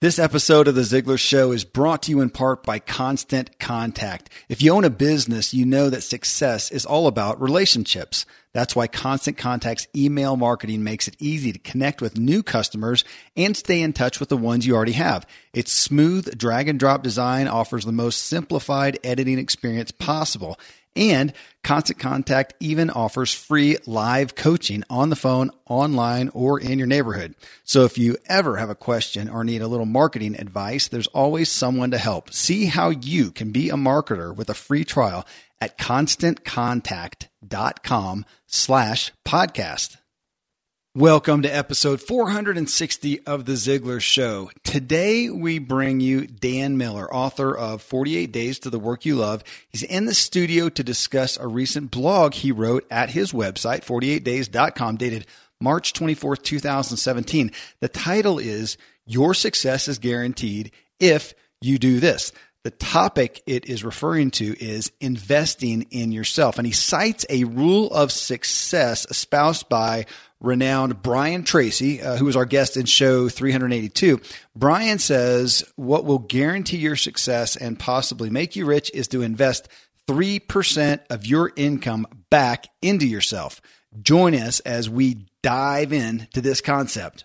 This episode of The Ziglar Show is brought to you in part by Constant Contact. If you own a business, you know that success is all about relationships. That's why Constant Contact's email marketing makes it easy to connect with new customers and stay in touch with the ones you already have. Its smooth drag and drop design offers the most simplified editing experience possible. And Constant Contact even offers free live coaching on the phone, online, or in your neighborhood. So if you ever have a question or need a little marketing advice, there's always someone to help. See how you can be a marketer with a free trial at constantcontact.com slash podcast. Welcome to episode 460 of The Ziglar Show. Today we bring you Dan Miller, author of 48 Days to the Work You Love. He's in the studio to discuss a recent blog he wrote at his website, 48days.com, dated March 24th, 2017. The title is Your Success is Guaranteed If You Do This. The topic it is referring to is investing in yourself. And he cites a rule of success espoused by renowned Brian Tracy, uh, who was our guest in show 382. Brian says, What will guarantee your success and possibly make you rich is to invest 3% of your income back into yourself. Join us as we dive into this concept.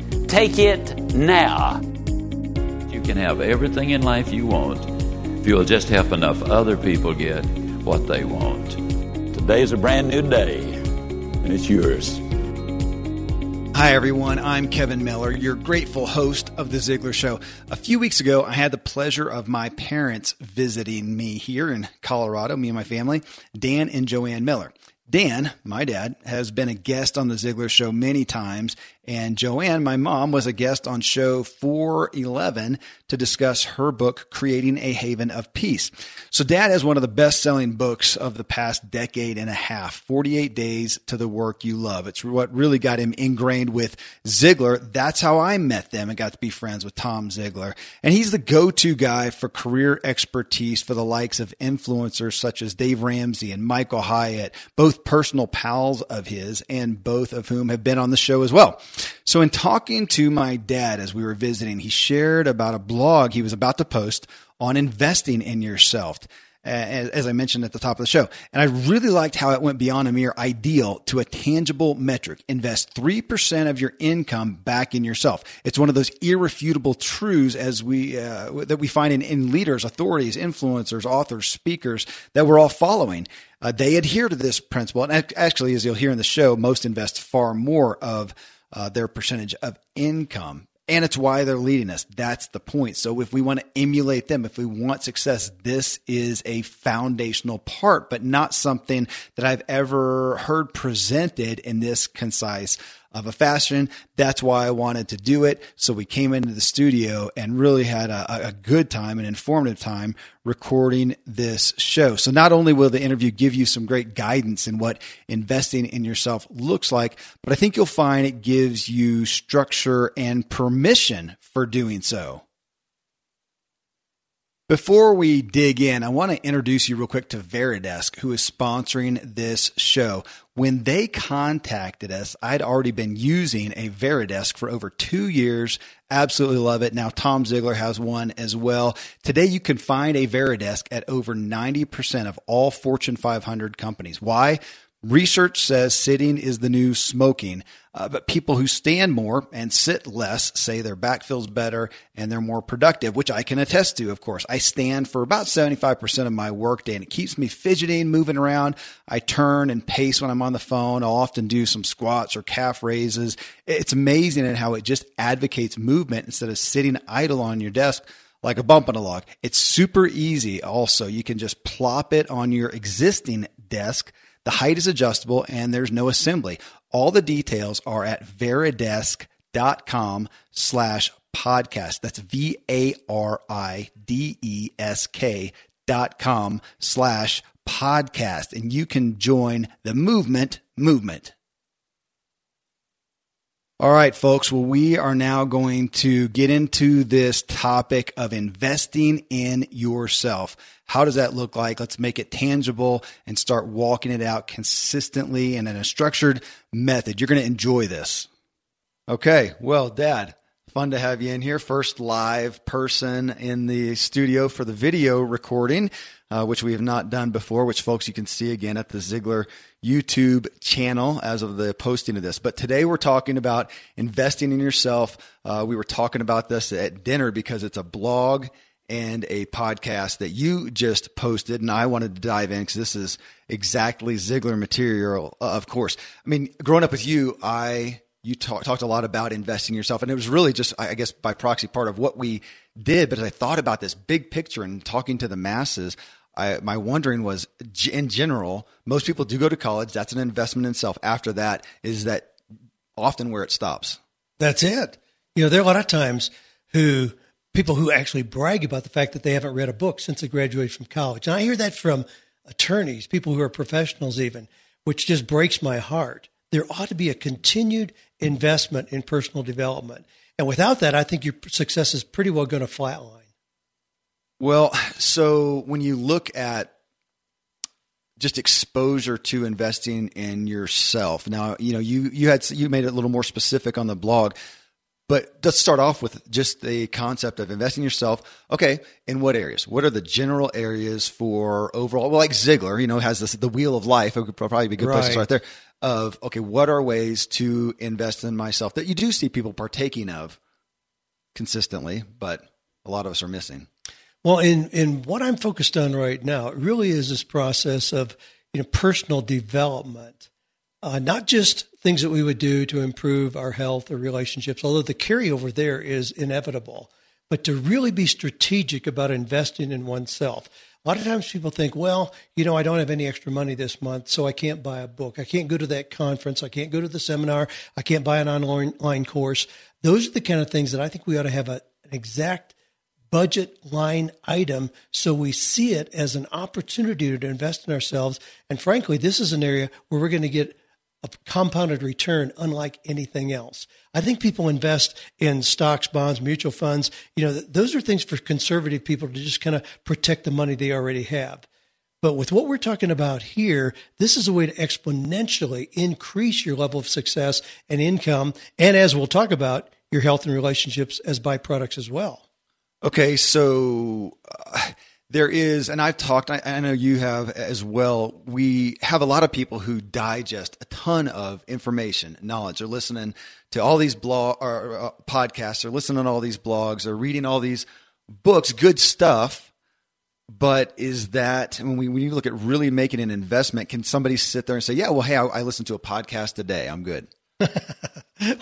Take it now. You can have everything in life you want if you'll just help enough other people get what they want. Today is a brand new day, and it's yours. Hi, everyone. I'm Kevin Miller, your grateful host of The Ziglar Show. A few weeks ago, I had the pleasure of my parents visiting me here in Colorado, me and my family, Dan and Joanne Miller. Dan, my dad, has been a guest on the Ziglar Show many times, and Joanne, my mom, was a guest on show 411 to discuss her book, Creating a Haven of Peace. So, Dad has one of the best selling books of the past decade and a half 48 Days to the Work You Love. It's what really got him ingrained with Ziglar. That's how I met them and got to be friends with Tom Ziglar. And he's the go to guy for career expertise for the likes of influencers such as Dave Ramsey and Michael Hyatt, both personal pals of his, and both of whom have been on the show as well. So, in talking to my dad as we were visiting, he shared about a blog he was about to post on investing in yourself. As, I mentioned at the top of the show. And I really liked how it went beyond a mere ideal to a tangible metric. Invest 3% of your income back in yourself. It's one of those irrefutable truths as we, uh, that we find in, in leaders, authorities, influencers, authors, speakers that we're all following. Uh, they adhere to this principle. And actually, as you'll hear in the show, most invest far more of uh, their percentage of income. And it's why they're leading us. That's the point. So if we want to emulate them, if we want success, this is a foundational part, but not something that I've ever heard presented in this concise of a fashion. That's why I wanted to do it. So we came into the studio and really had a, a, good time, an informative time recording this show. So not only will the interview give you some great guidance in what investing in yourself looks like, but I think you'll find it gives you structure and permission for doing so. Before we dig in, I want to introduce you real quick to Varidesk, who is sponsoring this show. When they contacted us, I'd already been using a Varidesk for over two years. Absolutely love it. Now Tom Ziglar has one as well. Today you can find a Varidesk at over 90% of all Fortune 500 companies. Why? Research says sitting is the new smoking, uh, but people who stand more and sit less say their back feels better and they're more productive, which I can attest to, of course. I stand for about 75% of my workday and it keeps me fidgeting, moving around. I turn and pace when I'm on the phone. I'll often do some squats or calf raises. It's amazing at how it just advocates movement instead of sitting idle on your desk like a bump in a log. It's super easy also. You can just plop it on your existing desk The height is adjustable and there's no assembly. All the details are at varidesk.com slash podcast. That's V A R I D E S K dot com slash podcast. And you can join the movement movement. All right, folks. Well, we are now going to get into this topic of investing in yourself. How does that look like? Let's make it tangible and start walking it out consistently and in a structured method. You're going to enjoy this. Okay. Well, Dad, fun to have you in here. First live person in the studio for the video recording, uh, which we have not done before, which folks you can see again at the Ziglar YouTube channel as of the posting of this. But today we're talking about investing in yourself. Uh, we were talking about this at dinner because it's a blog and a podcast that you just posted, and I wanted to dive in because this is exactly Ziglar material. Uh, of course, I mean, growing up with you, I you talk, talked a lot about investing in yourself, and it was really just, I guess, by proxy, part of what we did. But as I thought about this big picture and talking to the masses, I, my wondering was in general, most people do go to college. That's an investment in self. After that, is that often where it stops? That's it. You know, there are a lot of times who people who actually brag about the fact that they haven't read a book since they graduated from college. And I hear that from attorneys, people who are professionals, even, which just breaks my heart. There ought to be a continued investment in personal development. And without that, I think your success is pretty well going to flatline. Well, so when you look at just exposure to investing in yourself. Now, you know, you you had you made it a little more specific on the blog, but let's start off with just the concept of investing yourself. Okay, in what areas? What are the general areas for overall? Well, like Ziglar, you know, has this the wheel of life. It would probably be a good right. place to start there. Of okay, what are ways to invest in myself that you do see people partaking of consistently, but a lot of us are missing. Well, in, in what I'm focused on right now, it really is this process of you know personal development, uh, not just things that we would do to improve our health or relationships, although the carryover there is inevitable, but to really be strategic about investing in oneself. A lot of times people think, well, you know, I don't have any extra money this month, so I can't buy a book. I can't go to that conference. I can't go to the seminar. I can't buy an online course. Those are the kind of things that I think we ought to have a, an exact budget line item so we see it as an opportunity to invest in ourselves. And frankly, this is an area where we're going to get a compounded return unlike anything else. I think people invest in stocks, bonds, mutual funds. You know, those are things for conservative people to just kind of protect the money they already have. But with what we're talking about here, this is a way to exponentially increase your level of success and income. And as we'll talk about, your health and relationships as byproducts as well. Okay, so uh, there is, and I've talked, I, I, know you have as well. We have a lot of people who digest a ton of information, knowledge. They're listening to all these blog or uh, podcasts, they're listening to all these blogs, they're reading all these books, good stuff. But is that when we when you look at really making an investment, can somebody sit there and say, "Yeah, well, hey, I, I listened to a podcast today. I'm good."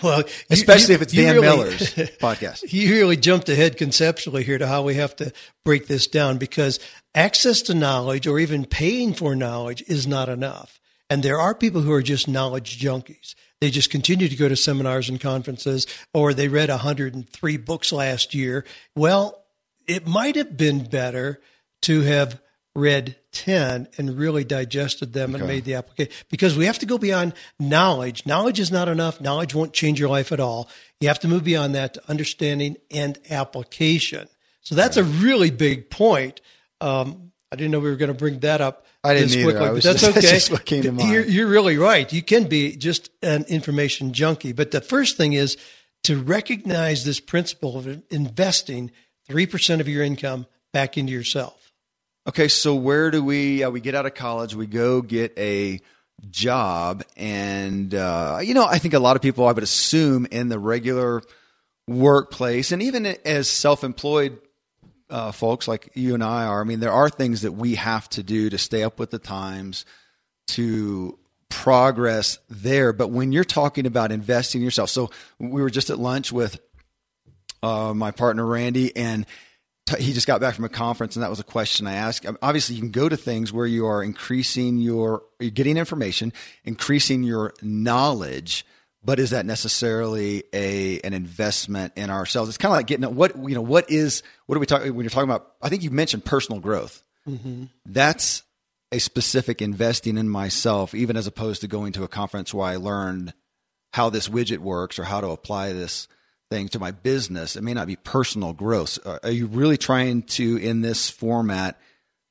Well, especially you, if it's Dan really, Miller's podcast. You really jumped ahead conceptually here to how we have to break this down because access to knowledge or even paying for knowledge is not enough. And there are people who are just knowledge junkies. They just continue to go to seminars and conferences, or they read 103 books last year. Well, it might have been better to have read 10 and really digested them okay. and made the application because we have to go beyond knowledge. Knowledge is not enough. Knowledge won't change your life at all. You have to move beyond that to understanding and application. So that's a really big point. Um, I didn't know we were going to bring that up. I didn't quickly, either. but that's just, okay. That's what came to mind. You're, you're really right. You can be just an information junkie. But the first thing is to recognize this principle of investing 3% of your income back into yourself. Okay, so where do we? Uh, we get out of college, we go get a job, and uh, you know, I think a lot of people, I would assume, in the regular workplace, and even as self-employed uh, folks like you and I are, I mean, there are things that we have to do to stay up with the times, to progress there. But when you're talking about investing in yourself, so we were just at lunch with uh, my partner Randy, and he just got back from a conference and that was a question I asked. Obviously, you can go to things where you are increasing your, you're getting information, increasing your knowledge, but is that necessarily a an investment in ourselves? It's kind of like getting what you know. What is what are we talking when you're talking about? I think you mentioned personal growth. Mm-hmm. That's a specific investing in myself, even as opposed to going to a conference where I learned how this widget works or how to apply this thing to my business. It may not be personal growth. Uh, are you really trying to, in this format,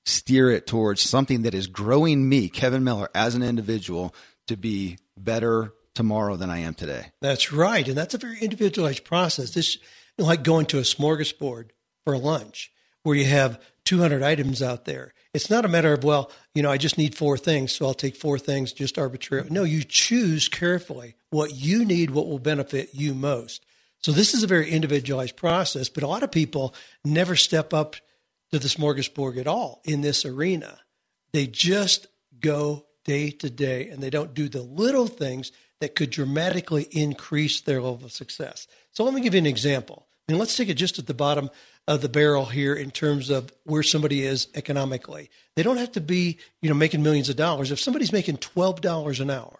steer it towards something that is growing me, Kevin Miller, as an individual, to be better tomorrow than I am today? That's right. And that's a very individualized process. This like going to a smorgasbord for lunch where you have 200 items out there. It's not a matter of, well, you know, I just need four things, so I'll take four things just arbitrarily. No, you choose carefully what you need, what will benefit you most. So this is a very individualized process, but a lot of people never step up to the smorgasbord at all in this arena. They just go day to day and they don't do the little things that could dramatically increase their level of success. So let me give you an example. I mean, let's take it just at the bottom of the barrel here in terms of where somebody is economically. They don't have to be, you know, making millions of dollars. If somebody's making $12 an hour,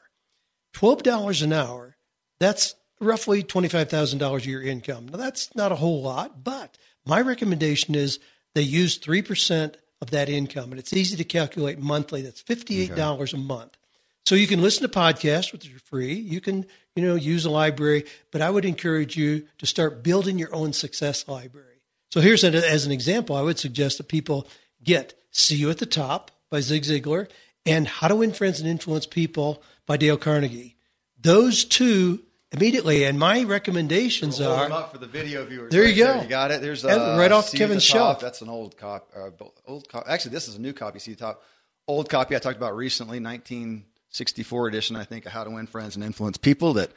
$12 an hour, that's roughly $25,000 a year income. Now, that's not a whole lot, but my recommendation is they use 3% of that income, and it's easy to calculate monthly. That's $58 okay. a month. So you can listen to podcasts, which are free. You can, you know, use a library, but I would encourage you to start building your own success library. So here's an, as an example, I would suggest that people get See You at the Top by Zig Ziglar and How to Win Friends and Influence People by Dale Carnegie. Those two immediately. And my recommendations we'll are up for the video viewers. There right you go. There. You got it. There's uh, right off Kevin's shelf. That's an old copy. Uh, old copy. Actually, this is a new copy. See the top. Old copy I talked about recently, 1964 edition. I think of How to Win Friends and Influence People that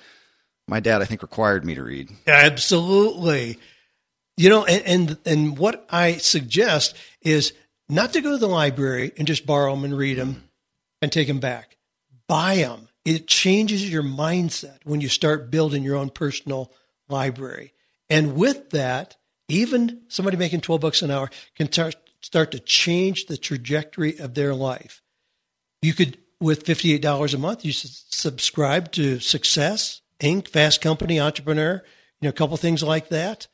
my dad I think required me to read. Absolutely. You know, and, and and what I suggest is not to go to the library and just borrow them and read them and take them back. Buy them it changes your mindset when you start building your own personal library. And with that, even somebody making 12 bucks an hour can start, start to change the trajectory of their life. You could, with $58 a month, you subscribe to Success, Inc., Fast Company, Entrepreneur, you know, a couple things like that.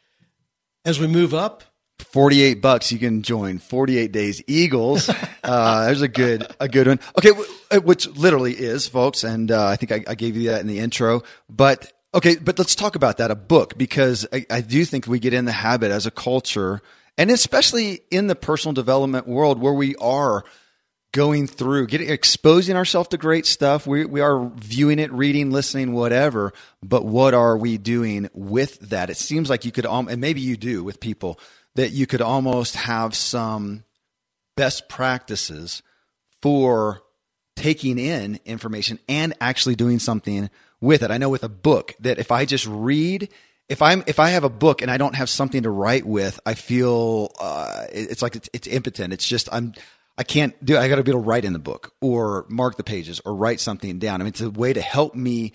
As we move up, 48 bucks you can join 48 days eagles. Uh, there's a good a good one. Okay which literally is folks and uh, i think I, I, gave you that in the intro but okay but let's talk about that a book because I, I do think we get in the habit as a culture and especially in the personal development world where we are going through getting exposing ourselves to great stuff. We, we are viewing it reading listening whatever but what are we doing with that? It seems like you could um, and maybe you do with people that you could almost have some best practices for taking in information and actually doing something with it. I know with a book that if I just read, if I'm if I have a book and I don't have something to write with, I feel uh, it's like it's, it's impotent. It's just I'm I can't do. I got to be able to write in the book or mark the pages or write something down. I mean, it's a way to help me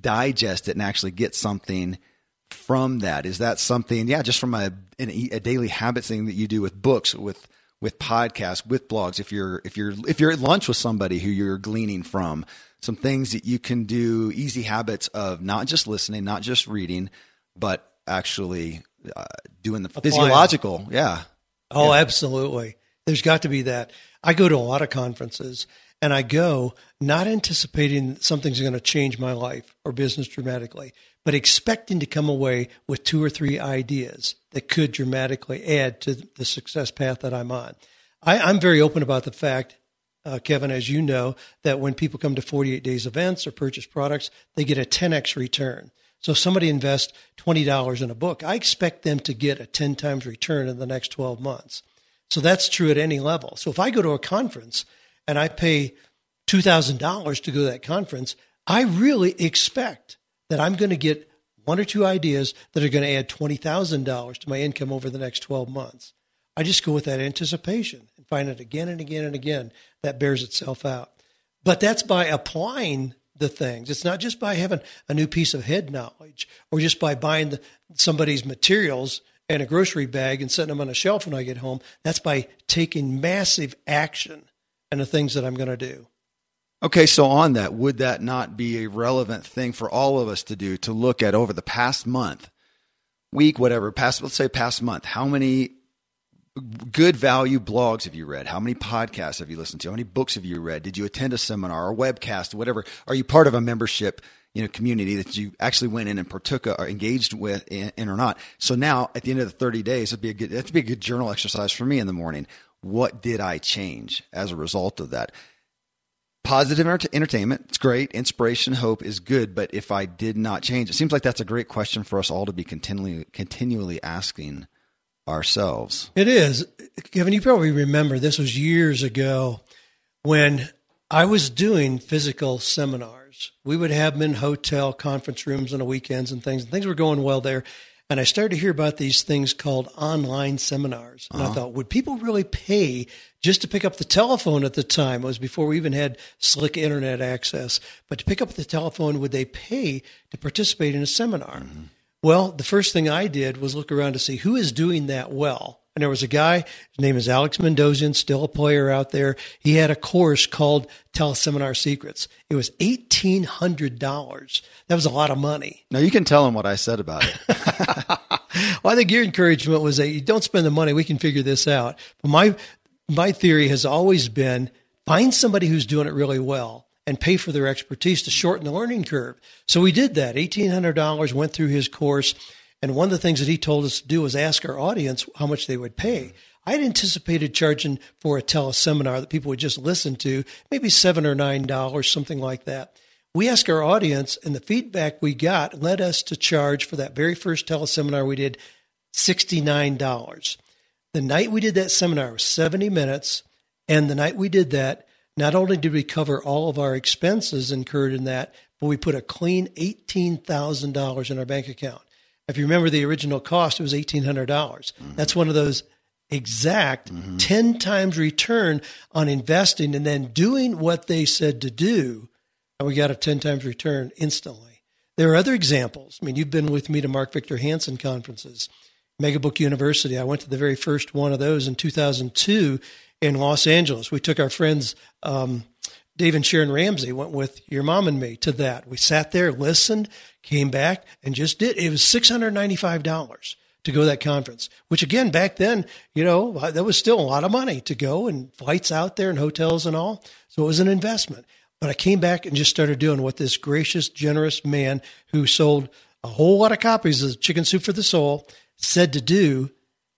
digest it and actually get something from that? Is that something, yeah, just from a, a daily habit thing that you do with books, with with podcasts, with blogs? If you're if you're if you're at lunch with somebody who you're gleaning from, some things that you can do, easy habits of not just listening, not just reading, but actually uh, doing the Applying. physiological, yeah. Oh, yeah. absolutely. There's got to be that. I go to a lot of conferences and I go not anticipating something's going to change my life or business dramatically, but expecting to come away with two or three ideas that could dramatically add to the success path that I'm on. I, am very open about the fact, uh, Kevin, as you know, that when people come to 48 days events or purchase products, they get a 10x return. So if somebody invests $20 in a book, I expect them to get a 10 times return in the next 12 months. So that's true at any level. So if I go to a conference and I pay $2,000 to go to that conference, I really expect that I'm going to get one or two ideas that are going to add $20,000 to my income over the next 12 months. I just go with that anticipation and find it again and again and again that bears itself out. But that's by applying the things. It's not just by having a new piece of head knowledge or just by buying the, somebody's materials and a grocery bag and setting them on a shelf when I get home. That's by taking massive action and the things that I'm going to do. Okay, so on that, would that not be a relevant thing for all of us to do to look at over the past month, week, whatever, past, let's say past month, how many good value blogs have you read? How many podcasts have you listened to? How many books have you read? Did you attend a seminar or webcast, or whatever? Are you part of a membership, you know, community that you actually went in and partook or engaged with in, in or not? So now at the end of the 30 days, it'd be a good, that'd be a good journal exercise for me in the morning. What did I change as a result of that? Positive entertainment, it's great. Inspiration, hope is good. But if I did not change, it seems like that's a great question for us all to be continually, continually asking ourselves. It is. Kevin, you probably remember this was years ago when I was doing physical seminars. We would have them in hotel conference rooms on the weekends and things, and things were going well there. And I started to hear about these things called online seminars. And uh-huh. I thought, would people really pay just to pick up the telephone at the time? It was before we even had slick internet access. But to pick up the telephone, would they pay to participate in a seminar? Mm-hmm. Well, the first thing I did was look around to see who is doing that well. And there was a guy, his name is Alex Mandossian, still a player out there. He had a course called Teleseminar Secrets. It was $1,800. That was a lot of money. Now you can tell him what I said about it. well, I think your encouragement was that you don't spend the money. We can figure this out. But my, my theory has always been find somebody who's doing it really well and pay for their expertise to shorten the learning curve. So we did that. $1,800 went through his course. And one of the things that he told us to do was ask our audience how much they would pay. I had anticipated charging for a teleseminar that people would just listen to, maybe seven or nine dollars, something like that. We asked our audience, and the feedback we got led us to charge for that very first teleseminar we did $69. The night we did that seminar was 70 minutes, and the night we did that, not only did we cover all of our expenses incurred in that, but we put a clean $18,000 in our bank account. If you remember the original cost, it was 1,800. dollars mm hmm That's one of those exact mm-hmm. 10 times return on investing and then doing what they said to do. And we got a 10 times return instantly. There are other examples. I mean, you've been with me to Mark Victor Hansen conferences, Megabook University. I went to the very first one of those in 2002 in Los Angeles. We took our friends, um, Dave and Sharon Ramsey, went with your mom and me to that. We sat there, listened, came back, and just did. It was $695 to go to that conference, which again, back then, you know, that was still a lot of money to go and flights out there and hotels and all. So it was an investment. But I came back and just started doing what this gracious, generous man who sold a whole lot of copies of Chicken Soup for the Soul said to do.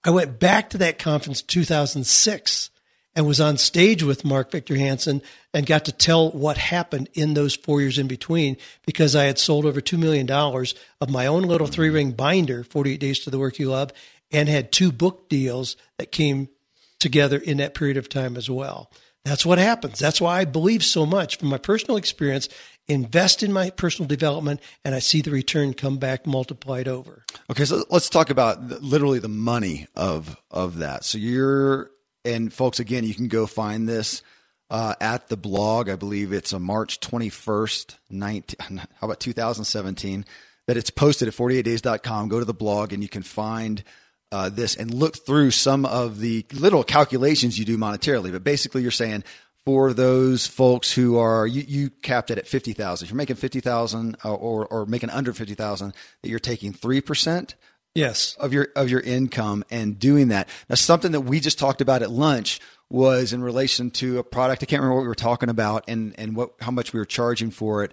I went back to that conference 2006 and was on stage with Mark Victor Hansen and got to tell what happened in those four years in between because I had sold over $2 million of my own little three ring binder, 48 Days to the Work You Love, and had two book deals that came together in that period of time as well. That's what happens. That's why I believe so much from my personal experience. Invest in my personal development, and I see the return come back multiplied over. Okay, so let's talk about literally the money of of that. So you're and folks, again, you can go find this uh, at the blog. I believe it's a March 21st, 19, how about 2017, that it's posted at 48days.com. Go to the blog and you can find uh, this and look through some of the little calculations you do monetarily. But basically, you're saying for those folks who are you, you capped it at 50,000. If you're making 50,000 uh, or, or making under 50,000, that you're taking 3% yes. of your of your income and doing that. Now something that we just talked about at lunch was in relation to a product i can't remember what we were talking about and and what how much we were charging for it.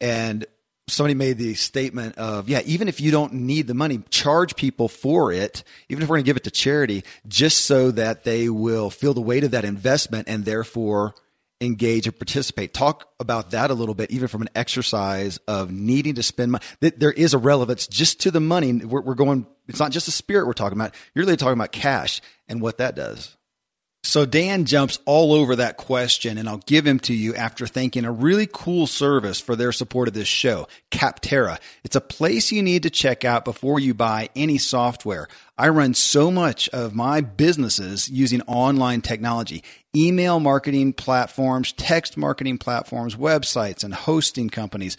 And somebody made the statement of yeah even if you don't need the money charge people for it even if we're going to give it to charity just so that they will feel the weight of that investment and therefore engage and participate. Talk about that a little bit, even from an exercise of needing to spend money. There is a relevance just to the money. We're, we're going, it's not just the spirit we're talking about. You're really talking about cash and what that does. So Dan jumps all over that question, and I'll give him to you after thanking a really cool service for their support of this show, Capterra. It's a place you need to check out before you buy any software. I run so much of my businesses using online technology, email marketing platforms, text marketing platforms, websites, and hosting companies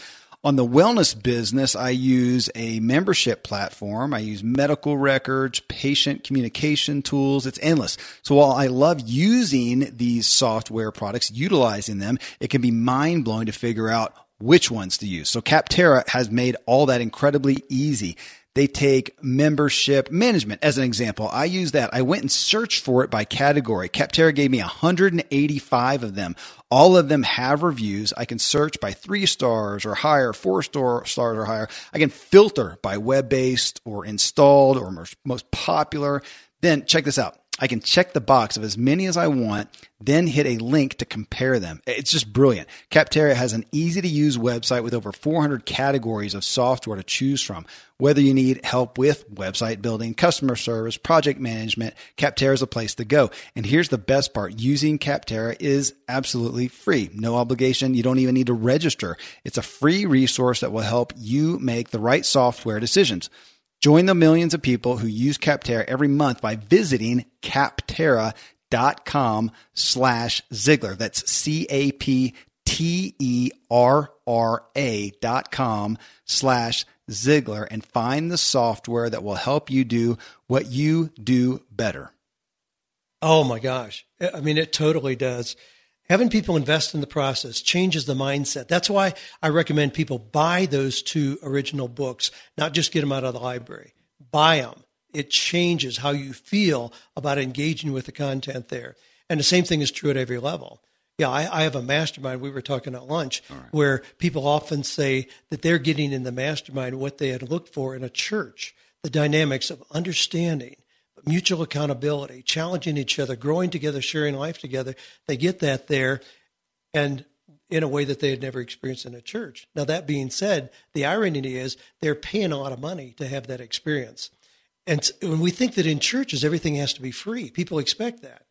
On the wellness business, I use a membership platform. I use medical records, patient communication tools. It's endless. So while I love using these software products, utilizing them, it can be mind blowing to figure out which ones to use. So Capterra has made all that incredibly easy. They take membership management as an example. I use that. I went and searched for it by category. Capterra gave me 185 of them. All of them have reviews. I can search by three stars or higher, four star stars or higher. I can filter by web based or installed or most popular. Then check this out. I can check the box of as many as I want, then hit a link to compare them. It's just brilliant. Capterra has an easy to use website with over 400 categories of software to choose from. Whether you need help with website building, customer service, project management, Capterra is a place to go. And here's the best part. Using Capterra is absolutely free. No obligation. You don't even need to register. It's a free resource that will help you make the right software decisions. Join the millions of people who use Capterra every month by visiting capterra.com slash Ziglar. That's C-A-P-T-E-R-R-A dot com slash Ziglar and find the software that will help you do what you do better. Oh my gosh. I mean, it totally does. Having people invest in the process changes the mindset. That's why I recommend people buy those two original books, not just get them out of the library. Buy them. It changes how you feel about engaging with the content there. And the same thing is true at every level. Yeah, I, I have a mastermind. We were talking at lunch right. where people often say that they're getting in the mastermind what they had looked for in a church the dynamics of understanding mutual accountability, challenging each other, growing together, sharing life together. They get that there and in a way that they had never experienced in a church. Now, that being said, the irony is they're paying a lot of money to have that experience. And when we think that in churches everything has to be free, people expect that.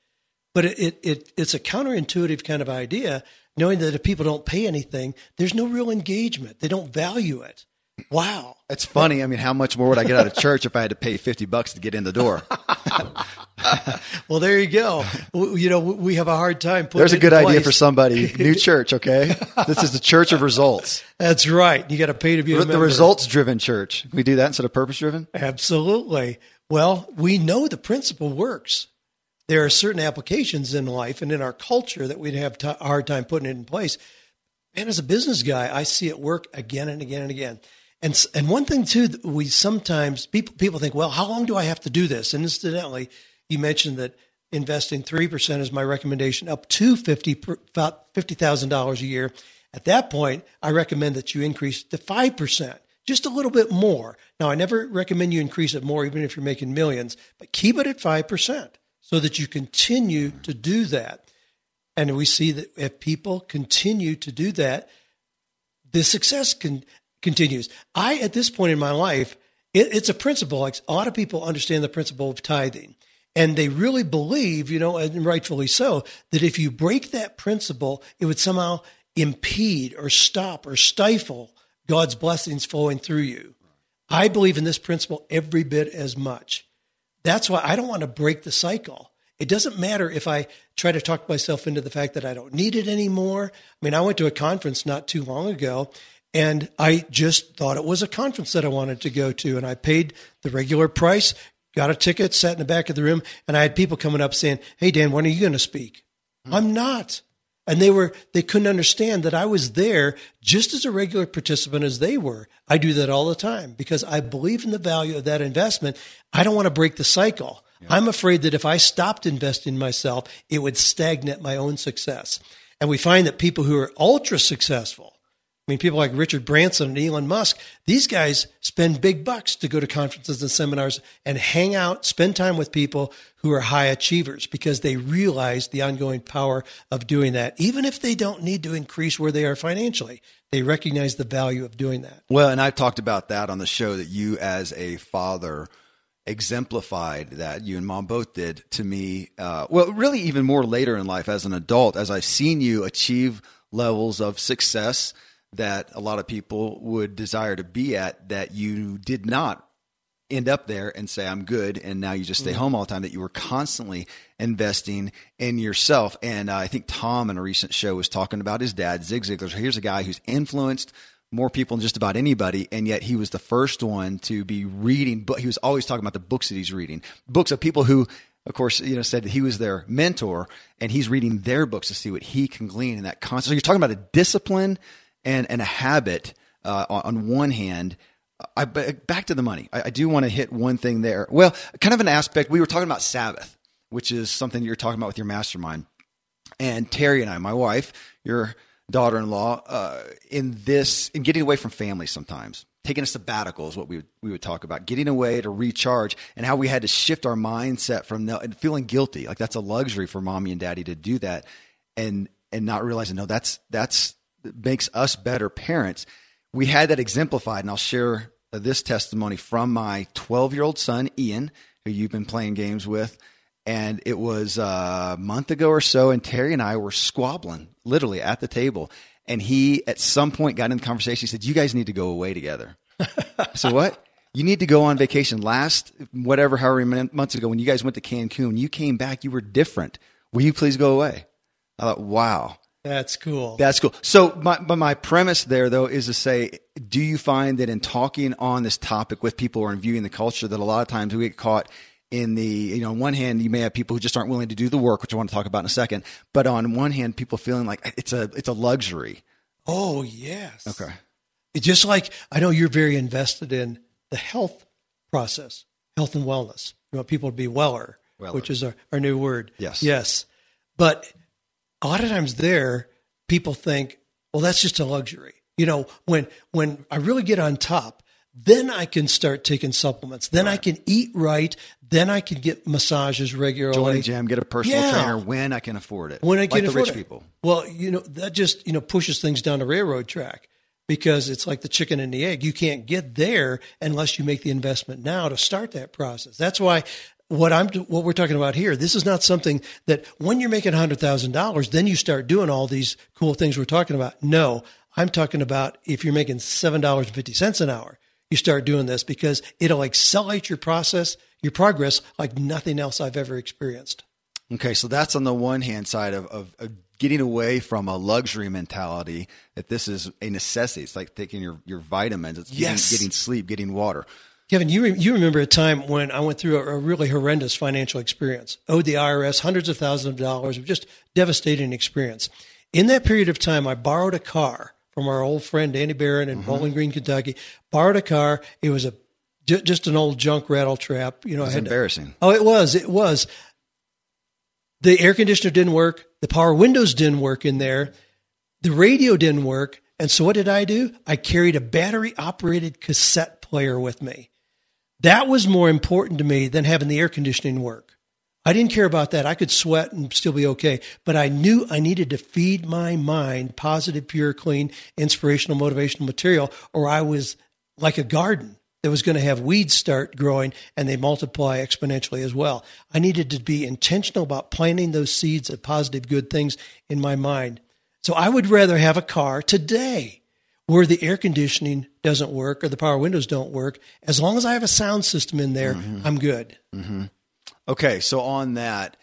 But it, it, it, it's a counterintuitive kind of idea, knowing that if people don't pay anything, there's no real engagement. They don't value it. Wow. It's funny. I mean, how much more would I get out of church if I had to pay 50 bucks to get in the door? well, there you go. You know, we have a hard time There's a good idea for somebody. New church, okay? This is the church of results. That's right. You got to pay to be a The results driven church. Can we do that instead of purpose driven? Absolutely. Well, we know the principle works. There are certain applications in life and in our culture that we'd have a hard time putting it in place. And as a business guy, I see it work again and again and again. And and one thing too, we sometimes people people think, well, how long do I have to do this? And incidentally, you mentioned that investing three percent is my recommendation, up to fifty about fifty thousand dollars a year. At that point, I recommend that you increase to five percent, just a little bit more. Now, I never recommend you increase it more, even if you're making millions, but keep it at five percent so that you continue to do that. And we see that if people continue to do that, the success can continues. I, at this point in my life, it, it's a principle. Like a lot of people understand the principle of tithing. And they really believe, you know, and rightfully so, that if you break that principle, it would somehow impede or stop or stifle God's blessings flowing through you. I believe in this principle every bit as much. That's why I don't want to break the cycle. It doesn't matter if I try to talk myself into the fact that I don't need it anymore. I mean, I went to a conference not too long ago and I just thought it was a conference that I wanted to go to. And I paid the regular price, got a ticket, sat in the back of the room, and I had people coming up saying, Hey, Dan, when are you going to speak? Mm-hmm. I'm not. And they were, they couldn't understand that I was there just as a regular participant as they were. I do that all the time because I believe in the value of that investment. I don't want to break the cycle. Yeah. I'm afraid that if I stopped investing in myself, it would stagnate my own success. And we find that people who are ultra successful, I mean, people like Richard Branson and Elon Musk, these guys spend big bucks to go to conferences and seminars and hang out, spend time with people who are high achievers because they realize the ongoing power of doing that. Even if they don't need to increase where they are financially, they recognize the value of doing that. Well, and I've talked about that on the show that you, as a father, exemplified that you and mom both did to me. Uh, well, really, even more later in life as an adult, as I've seen you achieve levels of success that a lot of people would desire to be at that you did not end up there and say i'm good and now you just stay mm-hmm. home all the time that you were constantly investing in yourself and uh, i think tom in a recent show was talking about his dad zig ziglar so here's a guy who's influenced more people than just about anybody, and yet he was the first one to be reading. But he was always talking about the books that he's reading, books of people who, of course, you know, said that he was their mentor, and he's reading their books to see what he can glean in that concept. So you're talking about a discipline and and a habit uh, on, on one hand. I back to the money. I, I do want to hit one thing there. Well, kind of an aspect. We were talking about Sabbath, which is something you're talking about with your mastermind. And Terry and I, my wife, your daughter-in-law, uh, in this, in getting away from family sometimes, taking a sabbatical is what we would, we would talk about, getting away to recharge, and how we had to shift our mindset from the, and feeling guilty, like that's a luxury for mommy and daddy to do that, and and not realizing no, that's that's makes us better parents. We had that exemplified, and I'll share uh, this testimony from my 12 year old son Ian, who you've been playing games with and it was uh, a month ago or so, and Terry and I were squabbling literally at the table. And he, at some point, got in the conversation. He said, "You guys need to go away together." so what? You need to go on vacation. Last, whatever, however many months ago, when you guys went to Cancun, you came back. You were different. Will you please go away? I thought, wow, that's cool. That's cool. So my my premise there though is to say, do you find that in talking on this topic with people or in viewing the culture that a lot of times we get caught in the you know on one hand you may have people who just aren't willing to do the work which i want to talk about in a second but on one hand people feeling like it's a it's a luxury. Oh yes. Okay. It's just like i know you're very invested in the health process health and wellness. You want people to be weller, weller. which is our, our new word. Yes. Yes. But a lot of times there people think well that's just a luxury you know when when i really get on top then I can start taking supplements. Then right. I can eat right. Then I can get massages regularly. Join a gym, get a personal yeah. trainer when I can afford it. When I can like afford rich it. people. Well, you know that just you know pushes things down the railroad track because it's like the chicken and the egg. You can't get there unless you make the investment now to start that process. That's why what I'm what we're talking about here. This is not something that when you're making hundred thousand dollars, then you start doing all these cool things we're talking about. No, I'm talking about if you're making seven dollars and fifty cents an hour you start doing this because it'll accelerate your process, your progress like nothing else I've ever experienced. Okay, so that's on the one hand side of, of, of, getting away from a luxury mentality that this is a necessity. It's like taking your, your vitamins, it's yes. getting, getting sleep, getting water. Kevin, you, re- you remember a time when I went through a, a, really horrendous financial experience, owed the IRS hundreds of thousands of dollars, just devastating experience. In that period of time, I borrowed a car from our old friend Danny Barron in mm-hmm. Bowling Green, Kentucky. Borrowed a car. It was a just an old junk rattle trap. You know, it was embarrassing. To, oh, it was. It was. The air conditioner didn't work. The power windows didn't work in there. The radio didn't work. And so what did I do? I carried a battery operated cassette player with me. That was more important to me than having the air conditioning work. I didn't care about that. I could sweat and still be okay. But I knew I needed to feed my mind positive, pure, clean, inspirational, motivational material, or I was like a garden that was going to have weeds start growing and they multiply exponentially as well. I needed to be intentional about planting those seeds of positive, good things in my mind. So I would rather have a car today where the air conditioning doesn't work or the power windows don't work. As long as I have a sound system in there, mm-hmm. I'm good. Mm-hmm. Okay, so on that,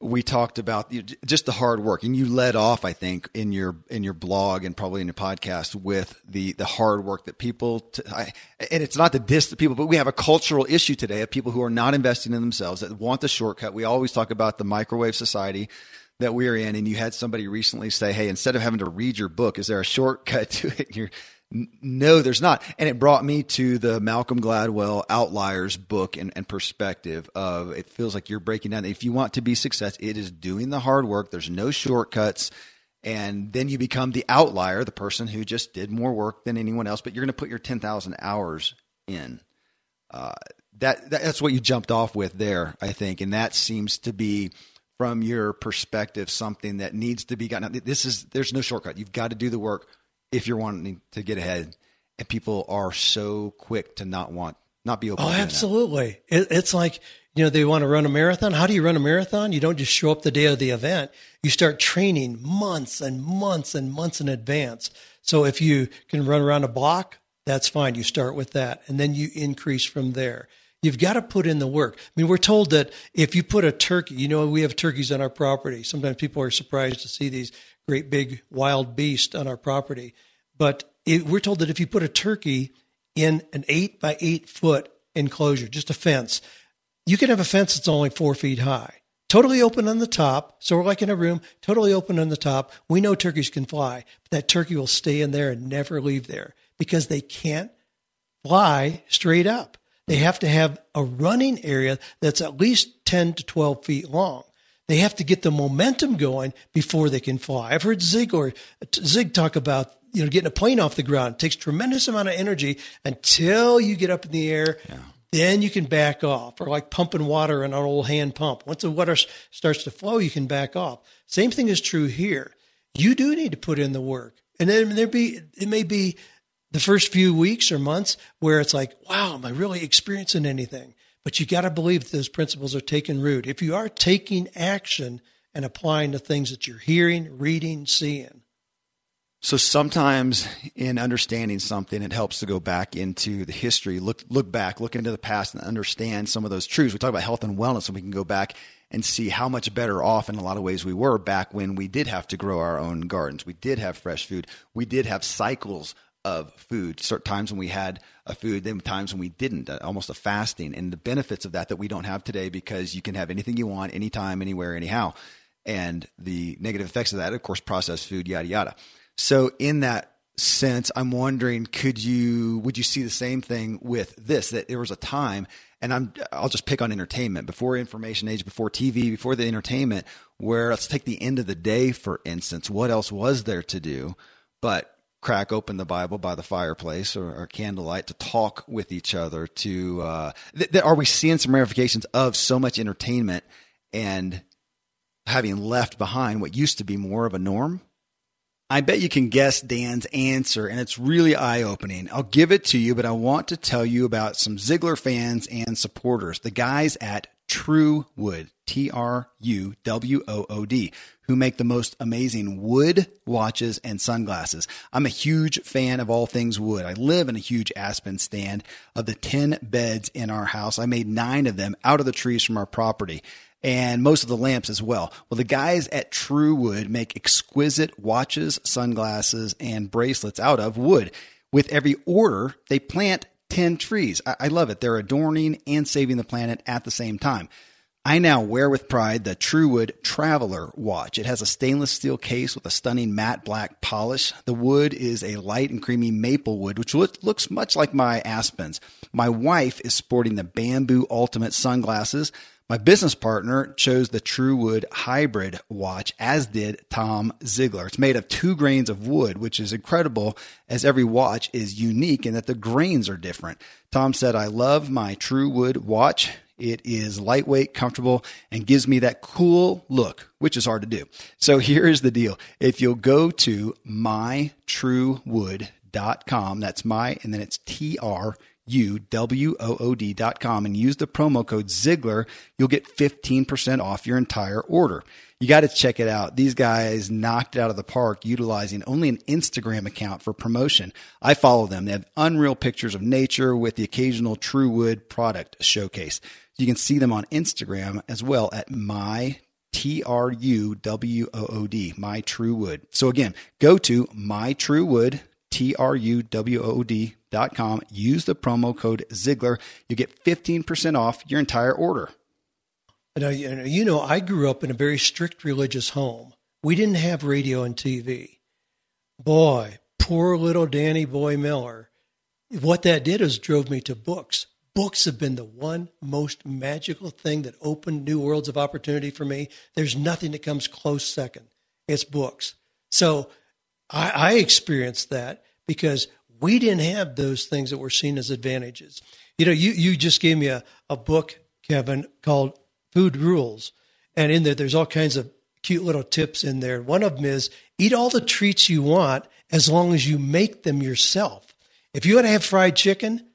we talked about just the hard work, and you led off, I think, in your in your blog and probably in your podcast with the the hard work that people. T- I, and it's not to diss the people, but we have a cultural issue today of people who are not investing in themselves that want the shortcut. We always talk about the microwave society that we're in, and you had somebody recently say, "Hey, instead of having to read your book, is there a shortcut to it?" You're no, there's not. And it brought me to the Malcolm Gladwell Outliers book and, and, perspective of it feels like you're breaking down. If you want to be success, it is doing the hard work. There's no shortcuts. And then you become the outlier, the person who just did more work than anyone else, but you're going to put your 10,000 hours in. Uh, that, that's what you jumped off with there, I think. And that seems to be from your perspective something that needs to be gotten. This is, there's no shortcut. You've got to do the work if you're wanting to get ahead. And people are so quick to not want, not be open. Oh, absolutely. It, it's like, you know, they want to run a marathon. How do you run a marathon? You don't just show up the day of the event. You start training months and months and months in advance. So if you can run around a block, that's fine. You start with that and then you increase from there. You've got to put in the work. I mean, we're told that if you put a turkey, you know, we have turkeys on our property. Sometimes people are surprised to see these great big wild beast on our property. But it, we're told that if you put a turkey in an eight by eight foot enclosure, just a fence, you can have a fence that's only four feet high, totally open on the top. So we're like in a room, totally open on the top. We know turkeys can fly, but that turkey will stay in there and never leave there because they can't fly straight up. They have to have a running area that's at least 10 to 12 feet long. They have to get the momentum going before they can fly. I've heard Zig or Zig talk about you know getting a plane off the ground. It takes tremendous amount of energy until you get up in the air. Yeah. Then you can back off, or like pumping water in an old hand pump. Once the water starts to flow, you can back off. Same thing is true here. You do need to put in the work, and then there be it may be the first few weeks or months where it's like, wow, am I really experiencing anything? But you got to believe that those principles are taking root. If you are taking action and applying the things that you're hearing, reading, seeing. So sometimes in understanding something, it helps to go back into the history, look look back, look into the past, and understand some of those truths. We talk about health and wellness, and we can go back and see how much better off in a lot of ways we were back when we did have to grow our own gardens. We did have fresh food. We did have cycles of food. Certain times when we had a food, then times when we didn't. Uh, almost a fasting, and the benefits of that that we don't have today because you can have anything you want, anytime, anywhere, anyhow. And the negative effects of that, of course, processed food, yada yada. So in that sense, I'm wondering, could you would you see the same thing with this? That there was a time, and I'm I'll just pick on entertainment before information age, before TV, before the entertainment, where let's take the end of the day for instance. What else was there to do? But crack open the Bible by the fireplace or, or candlelight to talk with each other. To uh, th- th- are we seeing some ramifications of so much entertainment and having left behind what used to be more of a norm? I bet you can guess Dan's answer, and it's really eye opening. I'll give it to you, but I want to tell you about some Ziglar fans and supporters, the guys at Truwood, T R U W O O D, who make the most amazing wood watches and sunglasses. I'm a huge fan of all things wood. I live in a huge aspen stand. Of the 10 beds in our house, I made nine of them out of the trees from our property and most of the lamps as well. Well, the guys at Truwood make exquisite watches, sunglasses, and bracelets out of wood. With every order, they plant 10 trees. I, I love it. They're adorning and saving the planet at the same time. I now wear with pride the Truwood Traveler watch. It has a stainless steel case with a stunning matte black polish. The wood is a light and creamy maple wood, which looks much like my aspens. My wife is sporting the Bamboo Ultimate sunglasses. My business partner chose the Truwood Hybrid watch, as did Tom Ziglar. It's made of two grains of wood, which is incredible as every watch is unique in that the grains are different. Tom said, I love my Truwood watch. It is lightweight, comfortable, and gives me that cool look, which is hard to do. So here's the deal. If you'll go to mytruwood.com, that's my, and then it's T R U W O O D.com, and use the promo code Ziglar, you'll get 15% off your entire order. You got to check it out. These guys knocked it out of the park utilizing only an Instagram account for promotion. I follow them. They have unreal pictures of nature with the occasional Truwood product showcase. You can see them on Instagram as well at my T R U W O O D, My Truwood. So again, go to My Truwood, T R U W O D dot com. Use the promo code Ziglar. You get 15% off your entire order. Now, you know, I grew up in a very strict religious home. We didn't have radio and TV. Boy, poor little Danny Boy Miller. What that did is drove me to books books have been the one most magical thing that opened new worlds of opportunity for me. There's nothing that comes close second. It's books. So I, I experienced that because we didn't have those things that were seen as advantages. You know, you, you just gave me a, a book, Kevin, called Food Rules. And in there, there's all kinds of cute little tips in there. One of them is eat all the treats you want as long as you make them yourself. If you want to have fried chicken,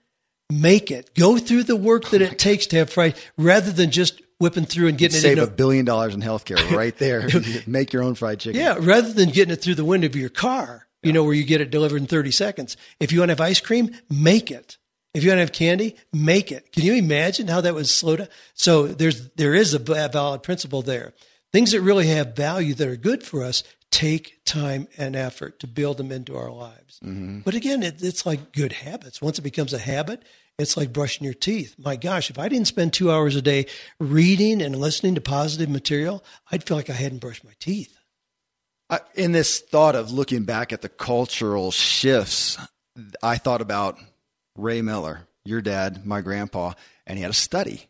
make it. Go through the work that it takes to have fried, rather than just whipping through and getting Save it. Save a billion dollars in healthcare right there. make your own fried chicken. Yeah, rather than getting it through the window of your car, you yeah. know, where you get it delivered in 30 seconds. If you want to have ice cream, make it. If you want to have candy, make it. Can you imagine how that was slow down? So there's there is a valid principle there. Things that really have value that are good for us take time and effort to build them into our lives. Mm-hmm. But again, it, it's like good habits. Once it becomes a habit, it's like brushing your teeth. My gosh, if I didn't spend two hours a day reading and listening to positive material, I'd feel like I hadn't brushed my teeth. in this thought of looking back at the cultural shifts, I thought about Ray Miller, your dad, my grandpa, and he had a study